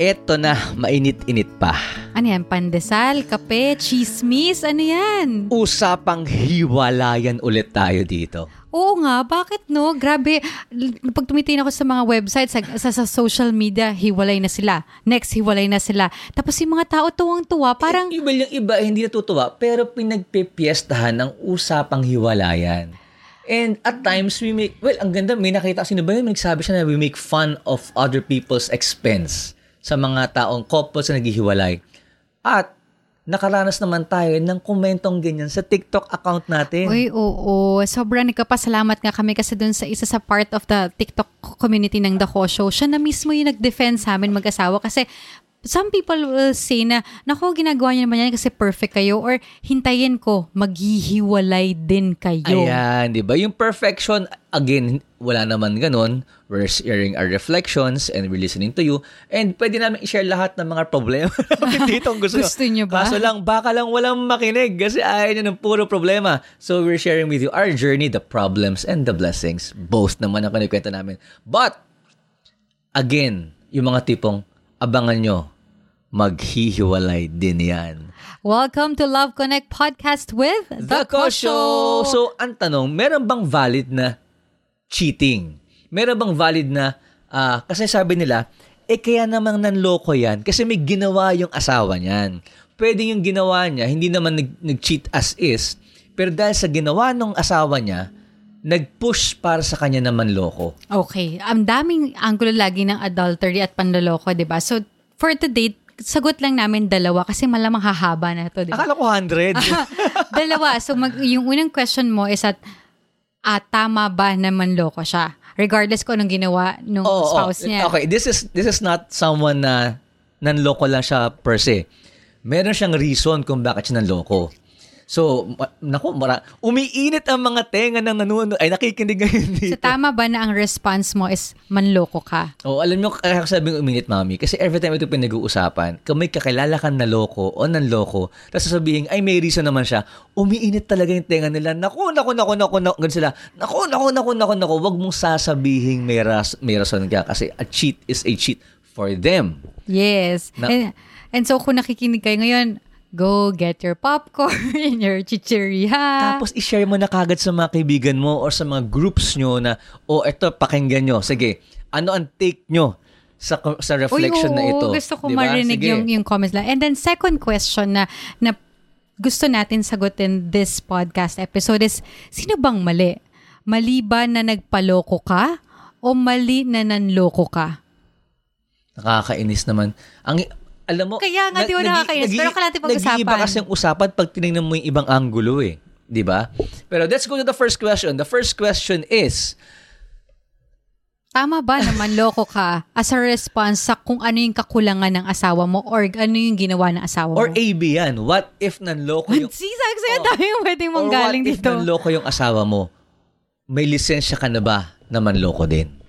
Eto na, mainit-init pa. Ano yan? Pandesal, kape, chismis? Ano yan? Usapang hiwalayan ulit tayo dito. Oo nga, bakit no? Grabe, pag tumitingin ako sa mga websites, sa, sa, sa social media, hiwalay na sila. Next, hiwalay na sila. Tapos yung mga tao tuwang-tuwa, parang... Eh, iba yung iba, hindi natutuwa, pero pinagpipiestahan ng usapang hiwalayan. And at times, we make, well, ang ganda, may nakita, sino ba yun? Nagsabi siya na we make fun of other people's expense sa mga taong couples na naghihiwalay. At nakaranas naman tayo ng komentong ganyan sa TikTok account natin. Uy, oo. Sobrang nagkapasalamat nga kami kasi dun sa isa sa part of the TikTok community ng The Ho Show. Siya na mismo yung nag-defend sa amin mag-asawa kasi some people will say na, nako, ginagawa niyo naman yan kasi perfect kayo or hintayin ko, maghihiwalay din kayo. Ayan, di ba? Yung perfection, again, wala naman ganun. We're sharing our reflections and we're listening to you. And pwede namin i-share lahat ng mga problema dito kung gusto, Gusto niyo ba? Kaso lang, baka lang walang makinig kasi ayaw niyo ng puro problema. So we're sharing with you our journey, the problems and the blessings. Both naman ang kanikwento namin. But, again, yung mga tipong, abangan nyo, maghihiwalay din yan. Welcome to Love Connect Podcast with The Kosho! So, ang tanong, meron bang valid na cheating? Meron bang valid na, ah, kasi sabi nila, eh kaya namang nanloko yan kasi may ginawa yung asawa niyan. Pwede yung ginawa niya, hindi naman nag, nag-cheat as is, pero dahil sa ginawa ng asawa niya, nag-push para sa kanya naman loko. Okay. Ang daming angulo lagi ng adultery at panloloko, di ba? So, for today, sagot lang namin dalawa kasi malamang hahaba na to, di ba? Akala ko 100. dalawa. So, mag, yung unang question mo is at, ah, tama ba na manloko siya? Regardless kung anong ginawa nung Oo, spouse oo. niya. Okay, this is this is not someone na nanloko lang siya per se. Meron siyang reason kung bakit siya nanloko. So, ma- naku, mara, umiinit ang mga tenga ng nanonood. Ay, nakikinig ngayon dito. So, tama ba na ang response mo is manloko ka? Oh, alam nyo, kaya ko sabing uminit, mami. Kasi every time ito pinag-uusapan, kung may kakilala kang naloko o nanloko, tapos sasabihin, ay, may reason naman siya, umiinit talaga yung tenga nila. Naku, naku, naku, naku, naku, ganun sila. Naku, naku, naku, naku, naku, wag mong sasabihin may, ras, may rason ka kasi a cheat is a cheat for them. Yes. Na- and, and so, kung nakikinig kayo ngayon, go get your popcorn, your chichirya. Tapos i-share mo na kagad sa mga kaibigan mo or sa mga groups nyo na, oh, eto, pakinggan nyo. Sige, ano ang take nyo sa sa reflection Uy, na ito? oo, Gusto ko Diba? marinig Sige. yung, yung comments lang. And then second question na, na gusto natin sagutin this podcast episode is, sino bang mali? Mali ba na nagpaloko ka? O mali na nanloko ka? Nakakainis naman. Ang alam mo, Kaya nga, di ba nakakainis? Pero kailangan natin pag-usapan. Nag-iiba kasi yung usapan pag tinignan mo yung ibang angulo eh. Di ba? Pero let's go to the first question. The first question is, Tama ba na manloko ka as a response sa kung ano yung kakulangan ng asawa mo or ano yung ginawa ng asawa mo? or AB yan, what if nanloko yung... Sabi sa'yo, Oh. dami yung pwedeng or manggaling what if dito. nanloko yung asawa mo? May lisensya ka na ba na manloko din?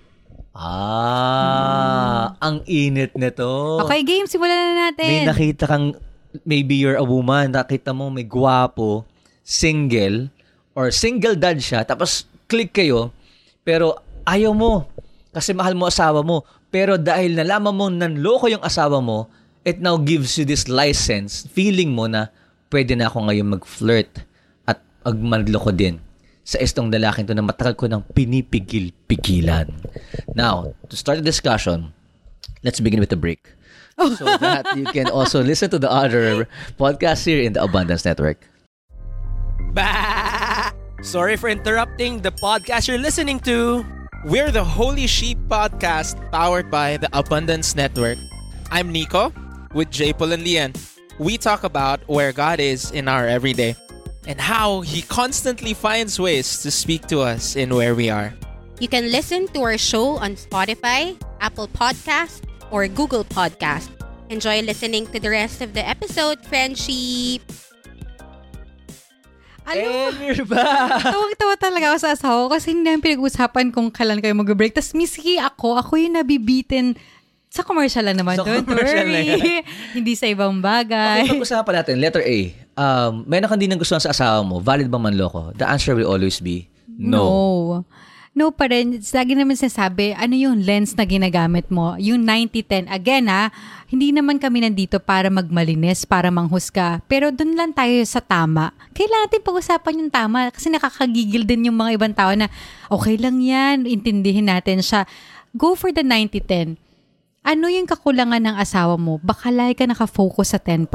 Ah, ang init nito. Okay, game, simulan na natin. May nakita kang, maybe you're a woman, nakita mo may gwapo, single, or single dad siya, tapos click kayo, pero ayaw mo, kasi mahal mo asawa mo, pero dahil nalaman mo nanloko yung asawa mo, it now gives you this license, feeling mo na pwede na ako ngayon mag-flirt at magmanloko din sa istong lalaking to na matagal ko nang pinipigil-pigilan. Now, to start the discussion, let's begin with a break. so that you can also listen to the other podcasts here in the Abundance Network. Bah! Sorry for interrupting the podcast you're listening to. We're the Holy Sheep Podcast powered by the Abundance Network. I'm Nico with J. Paul and Lian. We talk about where God is in our everyday and how He constantly finds ways to speak to us in where we are. You can listen to our show on Spotify, Apple Podcast, or Google Podcast. Enjoy listening to the rest of the episode, friendship. Alam mo, And back! Tawag-tawa talaga ako sa asawa ko kasi hindi namin pinag-usapan kung kailan kayo mag-break. Tapos miski ako, ako yung nabibitin sa commercial lang naman. Sa Don't commercial worry. lang yan. hindi sa ibang bagay. Okay, pag-usapan natin. Letter A. Um, meron kang di nagustuhan sa asawa mo. Valid ba man loko? The answer will always be no. no pa rin, lagi naman sinasabi, ano yung lens na ginagamit mo? Yung 90-10. Again ha, hindi naman kami nandito para magmalinis, para manghusga. Pero doon lang tayo sa tama. Kailangan natin pag-usapan yung tama kasi nakakagigil din yung mga ibang tao na okay lang yan, intindihin natin siya. Go for the 90-10. Ano yung kakulangan ng asawa mo? Baka lagi ka nakafocus sa 10%.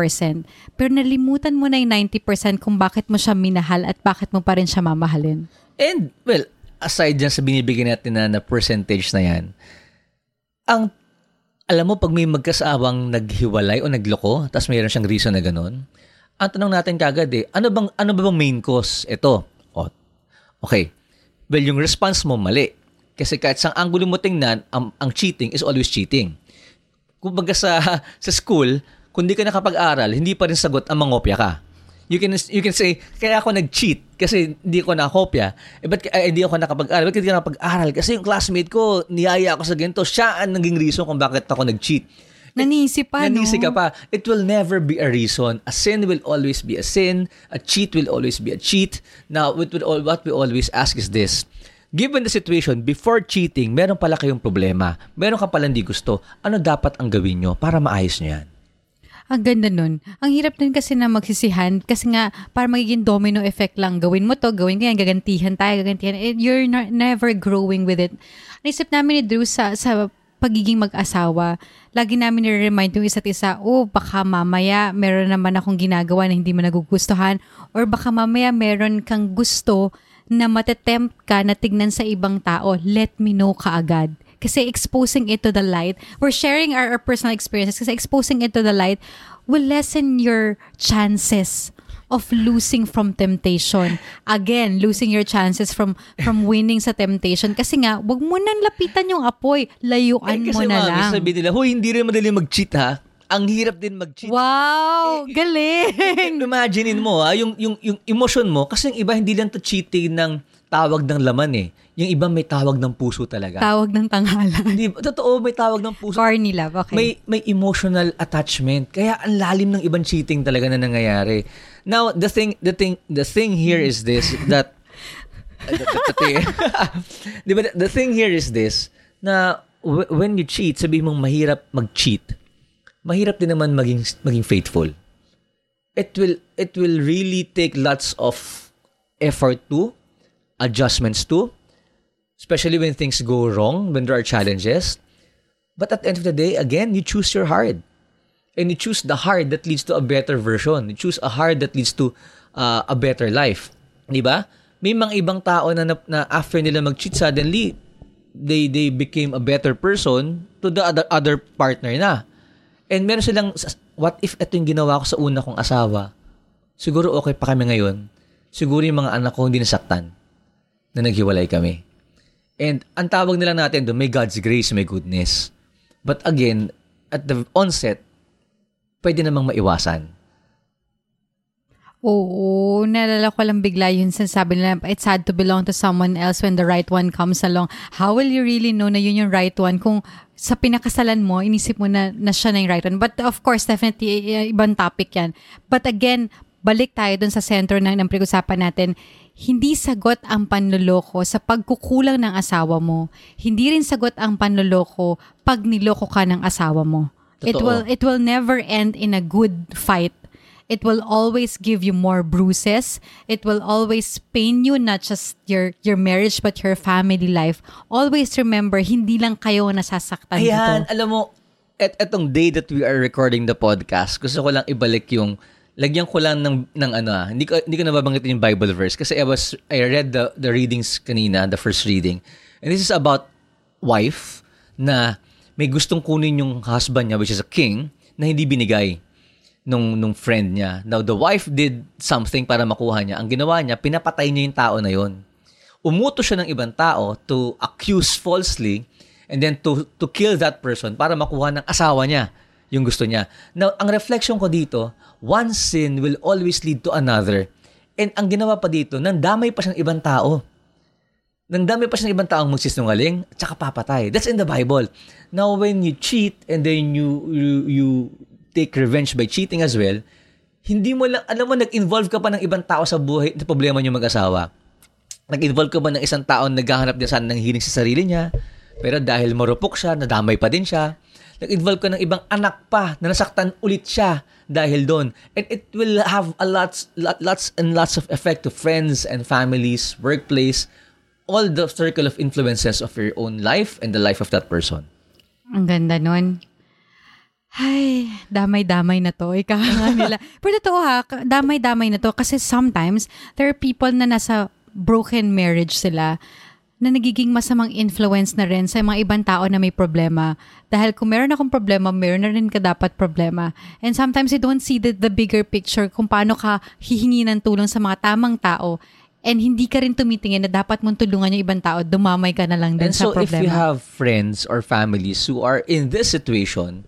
Pero nalimutan mo na yung 90% kung bakit mo siya minahal at bakit mo pa rin siya mamahalin. And, well, aside dyan sa binibigyan natin na, na percentage na yan, ang, alam mo, pag may magkasawang naghiwalay o nagloko, tapos mayroon siyang reason na ganun, ang tanong natin kagad eh, ano bang, ano ba bang main cause? Ito. O, okay. Well, yung response mo mali. Kasi kahit sa anggulo mo tingnan, ang, ang cheating is always cheating. Kumbaga sa, sa school, kung di ka nakapag-aral, hindi pa rin sagot ang mangopya ka. You can you can say kaya ako nag-cheat kasi hindi ko nakopya. Eh ba't eh, hindi ako nakapag-aral? Ba't hindi ako nakapag-aral? Kasi yung classmate ko, niyaya ako sa ganito. Siya ang naging reason kung bakit ako nag-cheat. Nanisi pa, Nanisi no? ka pa. It will never be a reason. A sin will always be a sin. A cheat will always be a cheat. Now, what, what we always ask is this. Given the situation, before cheating, meron pala kayong problema. Meron ka pala hindi gusto. Ano dapat ang gawin nyo para maayos nyo yan? Ang ganda nun. Ang hirap din kasi na magsisihan kasi nga para magiging domino effect lang. Gawin mo to, gawin ko yan, gagantihan tayo, gagantihan. And you're not, never growing with it. Naisip namin ni Drew sa, sa pagiging mag-asawa, lagi namin nire-remind yung isa't isa, oh, baka mamaya meron naman akong ginagawa na hindi mo nagugustuhan or baka mamaya meron kang gusto na matetempt ka na tignan sa ibang tao, let me know kaagad. Kasi exposing it to the light, we're sharing our, our personal experiences kasi exposing it to the light will lessen your chances of losing from temptation. Again, losing your chances from from winning sa temptation. Kasi nga, wag mo nang lapitan yung apoy. Layuan Eh, mo kasi na lang. sabi nila, huy, hindi rin madali mag-cheat ha. Ang hirap din mag-cheat. Wow! Galing! Imaginein mo ha, yung, yung, yung emotion mo, kasi yung iba hindi lang to cheating ng tawag ng laman eh. Yung iba may tawag ng puso talaga. Tawag ng tanghalan. Hindi, totoo, may tawag ng puso. Corny love, okay. May may emotional attachment. Kaya ang lalim ng ibang cheating talaga na nangyayari. Now, the thing the thing the thing here is this that the, the, the thing, Di ba, the thing here is this na w- when you cheat, sabi mong mahirap mag-cheat. Mahirap din naman maging maging faithful. It will it will really take lots of effort to adjustments to especially when things go wrong, when there are challenges. But at the end of the day, again, you choose your hard. And you choose the hard that leads to a better version. You choose a hard that leads to uh, a better life. Di ba? May mga ibang tao na, na, na after nila mag-cheat, suddenly, they, they became a better person to the other, other partner na. And meron silang, what if ito yung ginawa ko sa una kong asawa? Siguro okay pa kami ngayon. Siguro yung mga anak ko hindi nasaktan na naghiwalay kami. And ang tawag nila natin doon, may God's grace, may goodness. But again, at the onset, pwede namang maiwasan. Oo, nalala ko lang bigla yun sinasabi nila, it's sad to belong to someone else when the right one comes along. How will you really know na yun yung right one kung sa pinakasalan mo, inisip mo na, na siya na yung right one? But of course, definitely, i- ibang topic yan. But again, balik tayo dun sa center ng, ng pag-usapan natin, hindi sagot ang panloloko sa pagkukulang ng asawa mo. Hindi rin sagot ang panloloko pag niloko ka ng asawa mo. It Totoo. will it will never end in a good fight. It will always give you more bruises. It will always pain you not just your your marriage but your family life. Always remember hindi lang kayo nasasaktan Ayan, dito. alam mo, et etong day that we are recording the podcast, gusto ko lang ibalik yung lagyan ko lang ng ng ano ah, hindi ko hindi ko nababanggitin yung Bible verse kasi I was I read the the readings kanina, the first reading. And this is about wife na may gustong kunin yung husband niya which is a king na hindi binigay nung nung friend niya. Now the wife did something para makuha niya. Ang ginawa niya, pinapatay niya yung tao na yon. Umuto siya ng ibang tao to accuse falsely and then to to kill that person para makuha ng asawa niya yung gusto niya. Now, ang reflection ko dito, one sin will always lead to another. And ang ginawa pa dito, nandamay pa siyang ibang tao. Nandamay pa siyang ibang taong magsisinungaling at saka papatay. That's in the Bible. Now, when you cheat and then you, you, you take revenge by cheating as well, hindi mo lang, alam mo, nag-involve ka pa ng ibang tao sa buhay, sa problema niyo mag-asawa. Nag-involve ka ba ng isang taon naghahanap din sana ng healing sa sarili niya, pero dahil marupok siya, nadamay pa din siya. Nag-involve ka ng ibang anak pa na nasaktan ulit siya dahil doon. And it will have a lots, lot, lots and lots of effect to friends and families, workplace, all the circle of influences of your own life and the life of that person. Ang ganda nun. Ay, damay-damay na to. Ika nga nila. Pero totoo ha, damay-damay na to. Kasi sometimes, there are people na nasa broken marriage sila na nagiging masamang influence na rin sa mga ibang tao na may problema. Dahil kung meron akong problema, meron na rin ka dapat problema. And sometimes you don't see the, the bigger picture kung paano ka hihingi ng tulong sa mga tamang tao and hindi ka rin tumitingin na dapat mong tulungan yung ibang tao, dumamay ka na lang din And sa so if problema. you have friends or families who are in this situation,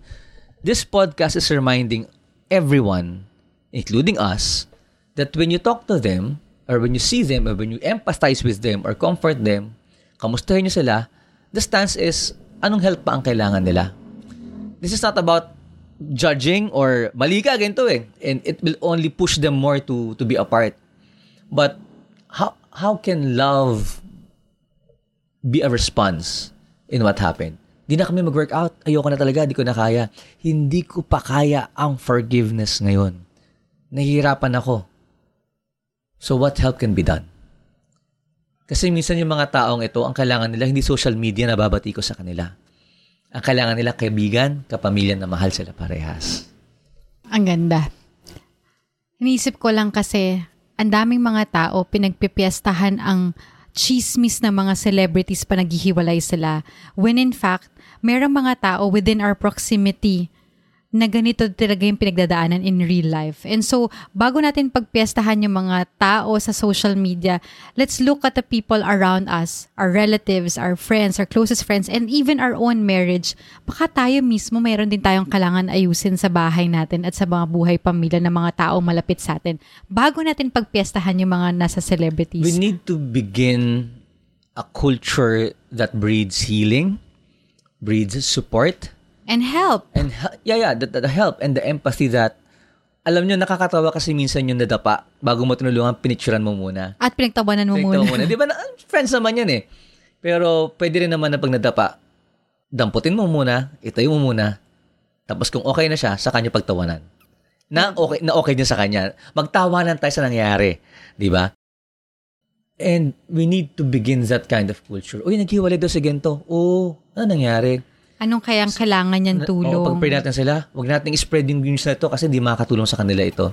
this podcast is reminding everyone, including us, that when you talk to them, or when you see them, or when you empathize with them, or comfort them, kamustahin nyo sila, the stance is, anong help pa ang kailangan nila? This is not about judging or mali ka, ganito eh. And it will only push them more to to be apart. But how how can love be a response in what happened. Di na kami mag-workout. Ayoko na talaga. Di ko na kaya. Hindi ko pa kaya ang forgiveness ngayon. Nahihirapan ako. So what help can be done? Kasi minsan yung mga taong ito, ang kailangan nila, hindi social media na babati ko sa kanila. Ang kailangan nila, kaibigan, kapamilya na mahal sila parehas. Ang ganda. Iniisip ko lang kasi, ang daming mga tao pinagpipiestahan ang chismis ng mga celebrities pa naghihiwalay sila. When in fact, merong mga tao within our proximity na ganito talaga yung pinagdadaanan in real life. And so, bago natin pagpiestahan yung mga tao sa social media, let's look at the people around us, our relatives, our friends, our closest friends, and even our own marriage. Baka tayo mismo mayroon din tayong kailangan ayusin sa bahay natin at sa mga buhay pamilya ng mga tao malapit sa atin. Bago natin pagpiestahan yung mga nasa celebrities. We need to begin a culture that breeds healing, breeds support, and help. And he- yeah, yeah, the, the help and the empathy that alam nyo, nakakatawa kasi minsan yung nadapa bago mo tinulungan, pinicturan mo muna. At pinagtawanan mo Pinagtawa muna. muna. Di ba? Na, friends naman yan eh. Pero pwede rin naman na pag nadapa, damputin mo muna, itayo mo muna, tapos kung okay na siya, sa kanya pagtawanan. Na okay, na okay niya sa kanya. Magtawanan tayo sa nangyari. Di ba? And we need to begin that kind of culture. Uy, naghiwalay daw si Gento. Oo, ano nangyari? Anong kayang kailangan niyang tulong? O, pag pray natin sila, wag nating spread yung news na ito kasi hindi makakatulong sa kanila ito.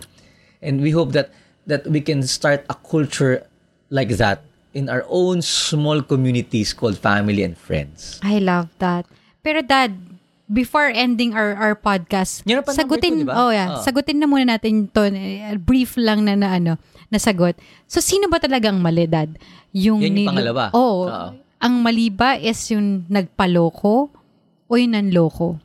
And we hope that that we can start a culture like that in our own small communities called family and friends. I love that. Pero dad, before ending our our podcast, ang sagutin two, di ba? oh yeah, Oo. sagutin na muna natin to eh, brief lang na, na ano, na sagot. So sino ba talagang mali dad? Yung Yan yung pangalawa. Oo. Oo. Ang mali ba is yung nagpaloko o yung nanloko?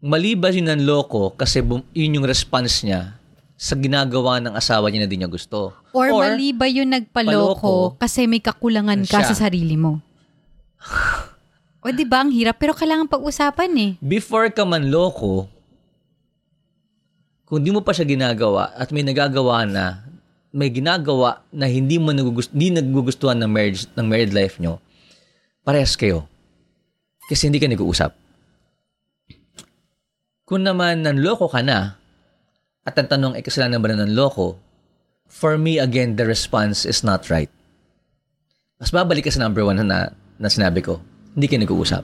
Mali ba yung nanloko kasi bum- yun yung response niya sa ginagawa ng asawa niya na di niya gusto? Or, mali ba yung nagpaloko paloko kasi may kakulangan ka siya. sa sarili mo? o di ba ang hirap pero kailangan pag-usapan eh. before ka manloko, kung di mo pa siya ginagawa at may nagagawa na, may ginagawa na hindi mo nagugusto, hindi nagugustuhan ng marriage, ng married life nyo, parehas kayo. Kasi hindi ka nag-uusap. Kung naman nanloko ka na, at ang tanong ay kasalanan ba na nanloko, for me, again, the response is not right. Mas babalik ka sa number one na, na sinabi ko, hindi ka nag-uusap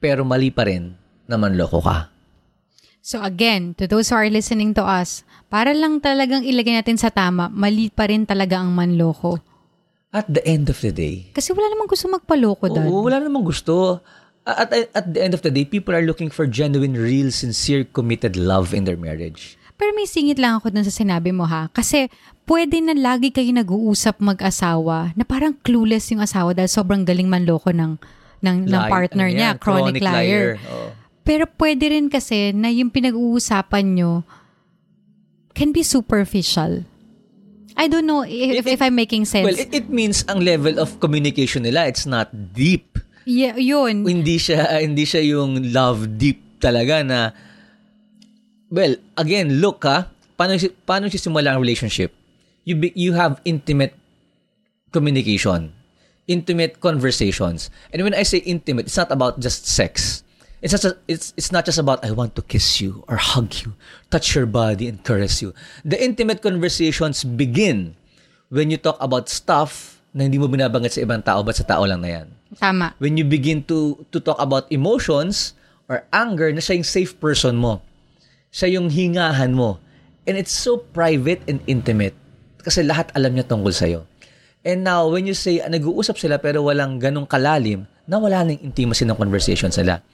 pero mali pa rin na manloko ka. So again, to those who are listening to us, para lang talagang ilagay natin sa tama, mali pa rin talaga ang manloko. At the end of the day, Kasi wala namang gusto magpaloko, dad. oo, wala namang gusto. At, at, at the end of the day, people are looking for genuine, real, sincere, committed love in their marriage. Pero may singit lang ako dun sa sinabi mo ha. Kasi pwede na lagi kayo nag-uusap mag-asawa na parang clueless yung asawa dahil sobrang galing manloko ng, ng, ng Lie- partner ano niya, yan, chronic, liar. Oo. Pero pwede rin kasi na yung pinag-uusapan nyo can be superficial. I don't know if, It- if I'm making sense. Well, it, it means ang level of communication nila, it's not deep. yeah, yun. Hindi siya, hindi siya yung love deep talaga na, well, again, look ha, paano, paano sisimula ang relationship? You, be, you have intimate communication, intimate conversations. And when I say intimate, it's not about just sex. It's just it's it's not just about I want to kiss you or hug you, touch your body and caress you. The intimate conversations begin when you talk about stuff na hindi mo binabanggit sa ibang tao but sa tao lang na yan. Tama. When you begin to to talk about emotions or anger na siya yung safe person mo. Siya yung hingahan mo. And it's so private and intimate kasi lahat alam niya tungkol sa'yo. And now, when you say, ah, nag-uusap sila pero walang ganong kalalim, na wala nang intimacy ng conversation sila.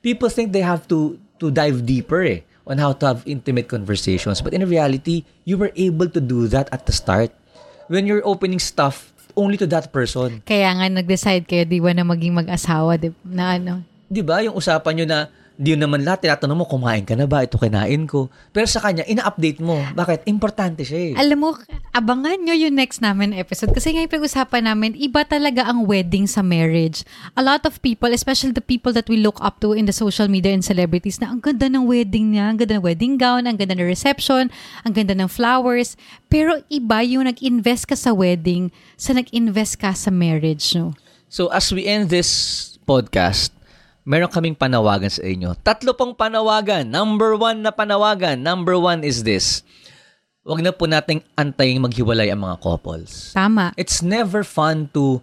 People think they have to to dive deeper eh, on how to have intimate conversations. But in reality, you were able to do that at the start. When you're opening stuff only to that person. Kaya nga nag-decide kayo, di ba, na maging mag-asawa, di, na ano. Di ba, yung usapan nyo na di naman lahat tinatanong mo, kumain ka na ba? Ito kinain ko. Pero sa kanya, ina-update mo. Bakit? Importante siya eh. Alam mo, abangan nyo yung next namin episode kasi nga yung pag-usapan namin, iba talaga ang wedding sa marriage. A lot of people, especially the people that we look up to in the social media and celebrities, na ang ganda ng wedding niya, ang ganda ng wedding gown, ang ganda ng reception, ang ganda ng flowers. Pero iba yung nag-invest ka sa wedding sa nag-invest ka sa marriage no? So as we end this podcast, meron kaming panawagan sa inyo. Tatlo pong panawagan. Number one na panawagan. Number one is this. Huwag na po nating antayin maghiwalay ang mga couples. Tama. It's never fun to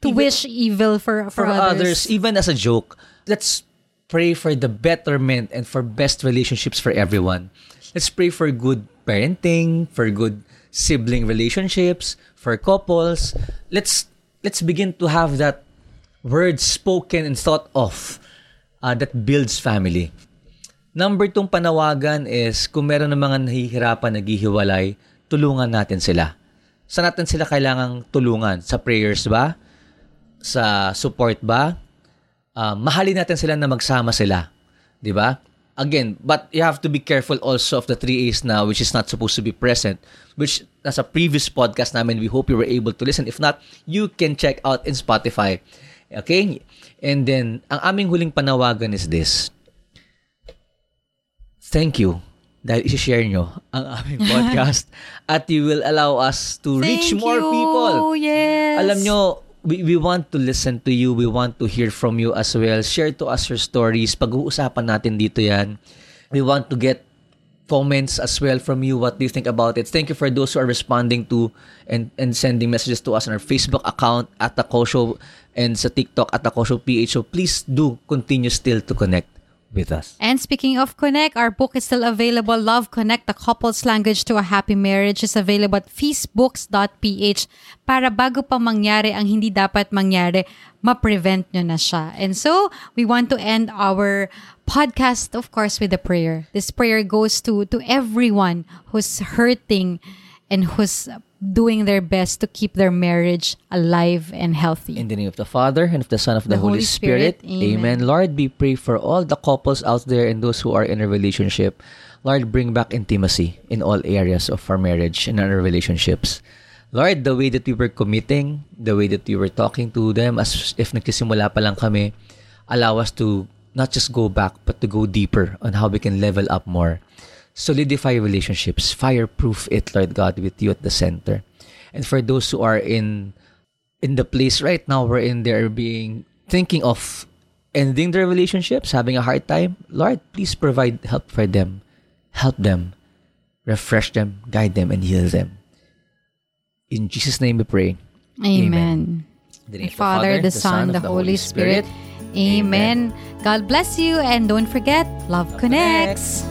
To even- wish evil for, for, for others, even as a joke. Let's pray for the betterment and for best relationships for everyone. Let's pray for good parenting, for good sibling relationships, for couples. Let's let's begin to have that word spoken and thought of uh, that builds family. Number tong panawagan is kung meron ng mga nahihirapan, naghihiwalay, tulungan natin sila. Saan natin sila kailangang tulungan? Sa prayers ba? Sa support ba? Ah, mahalin natin sila na magsama sila. 'Di ba? Again, but you have to be careful also of the three A's now which is not supposed to be present. Which nasa previous podcast namin, we hope you were able to listen. If not, you can check out in Spotify. Okay? And then, ang aming huling panawagan is this. Thank you dahil isi-share nyo ang aming podcast at you will allow us to reach Thank more you. people. Yes. Alam nyo, we, we want to listen to you. We want to hear from you as well. Share to us your stories. Pag-uusapan natin dito yan. We want to get comments as well from you. What do you think about it? Thank you for those who are responding to and, and sending messages to us on our Facebook account at the Show and sa TikTok at the Show PH. So please do continue still to connect with us. And speaking of Connect, our book is still available. Love Connect, the couple's language to a happy marriage is available at feastbooks.ph para bago pa mangyari ang hindi dapat mangyari, ma-prevent nyo na siya. And so, we want to end our podcast, of course, with a prayer. This prayer goes to, to everyone who's hurting and who's doing their best to keep their marriage alive and healthy. In the name of the Father, and of the Son, of the, The Holy, Holy Spirit. Spirit. Amen. Amen. Lord, we pray for all the couples out there and those who are in a relationship. Lord, bring back intimacy in all areas of our marriage and our relationships. Lord, the way that we were committing, the way that we were talking to them as if nagsisimula pa lang kami, allow us to not just go back, but to go deeper on how we can level up more. Solidify relationships, fireproof it, Lord God, with you at the center. And for those who are in in the place right now wherein they're being thinking of ending their relationships, having a hard time, Lord, please provide help for them. Help them, refresh them, guide them, and heal them. In Jesus' name we pray. Amen. In the The Father, the Son, the Holy Spirit. Amen. God bless you and don't forget, love connects.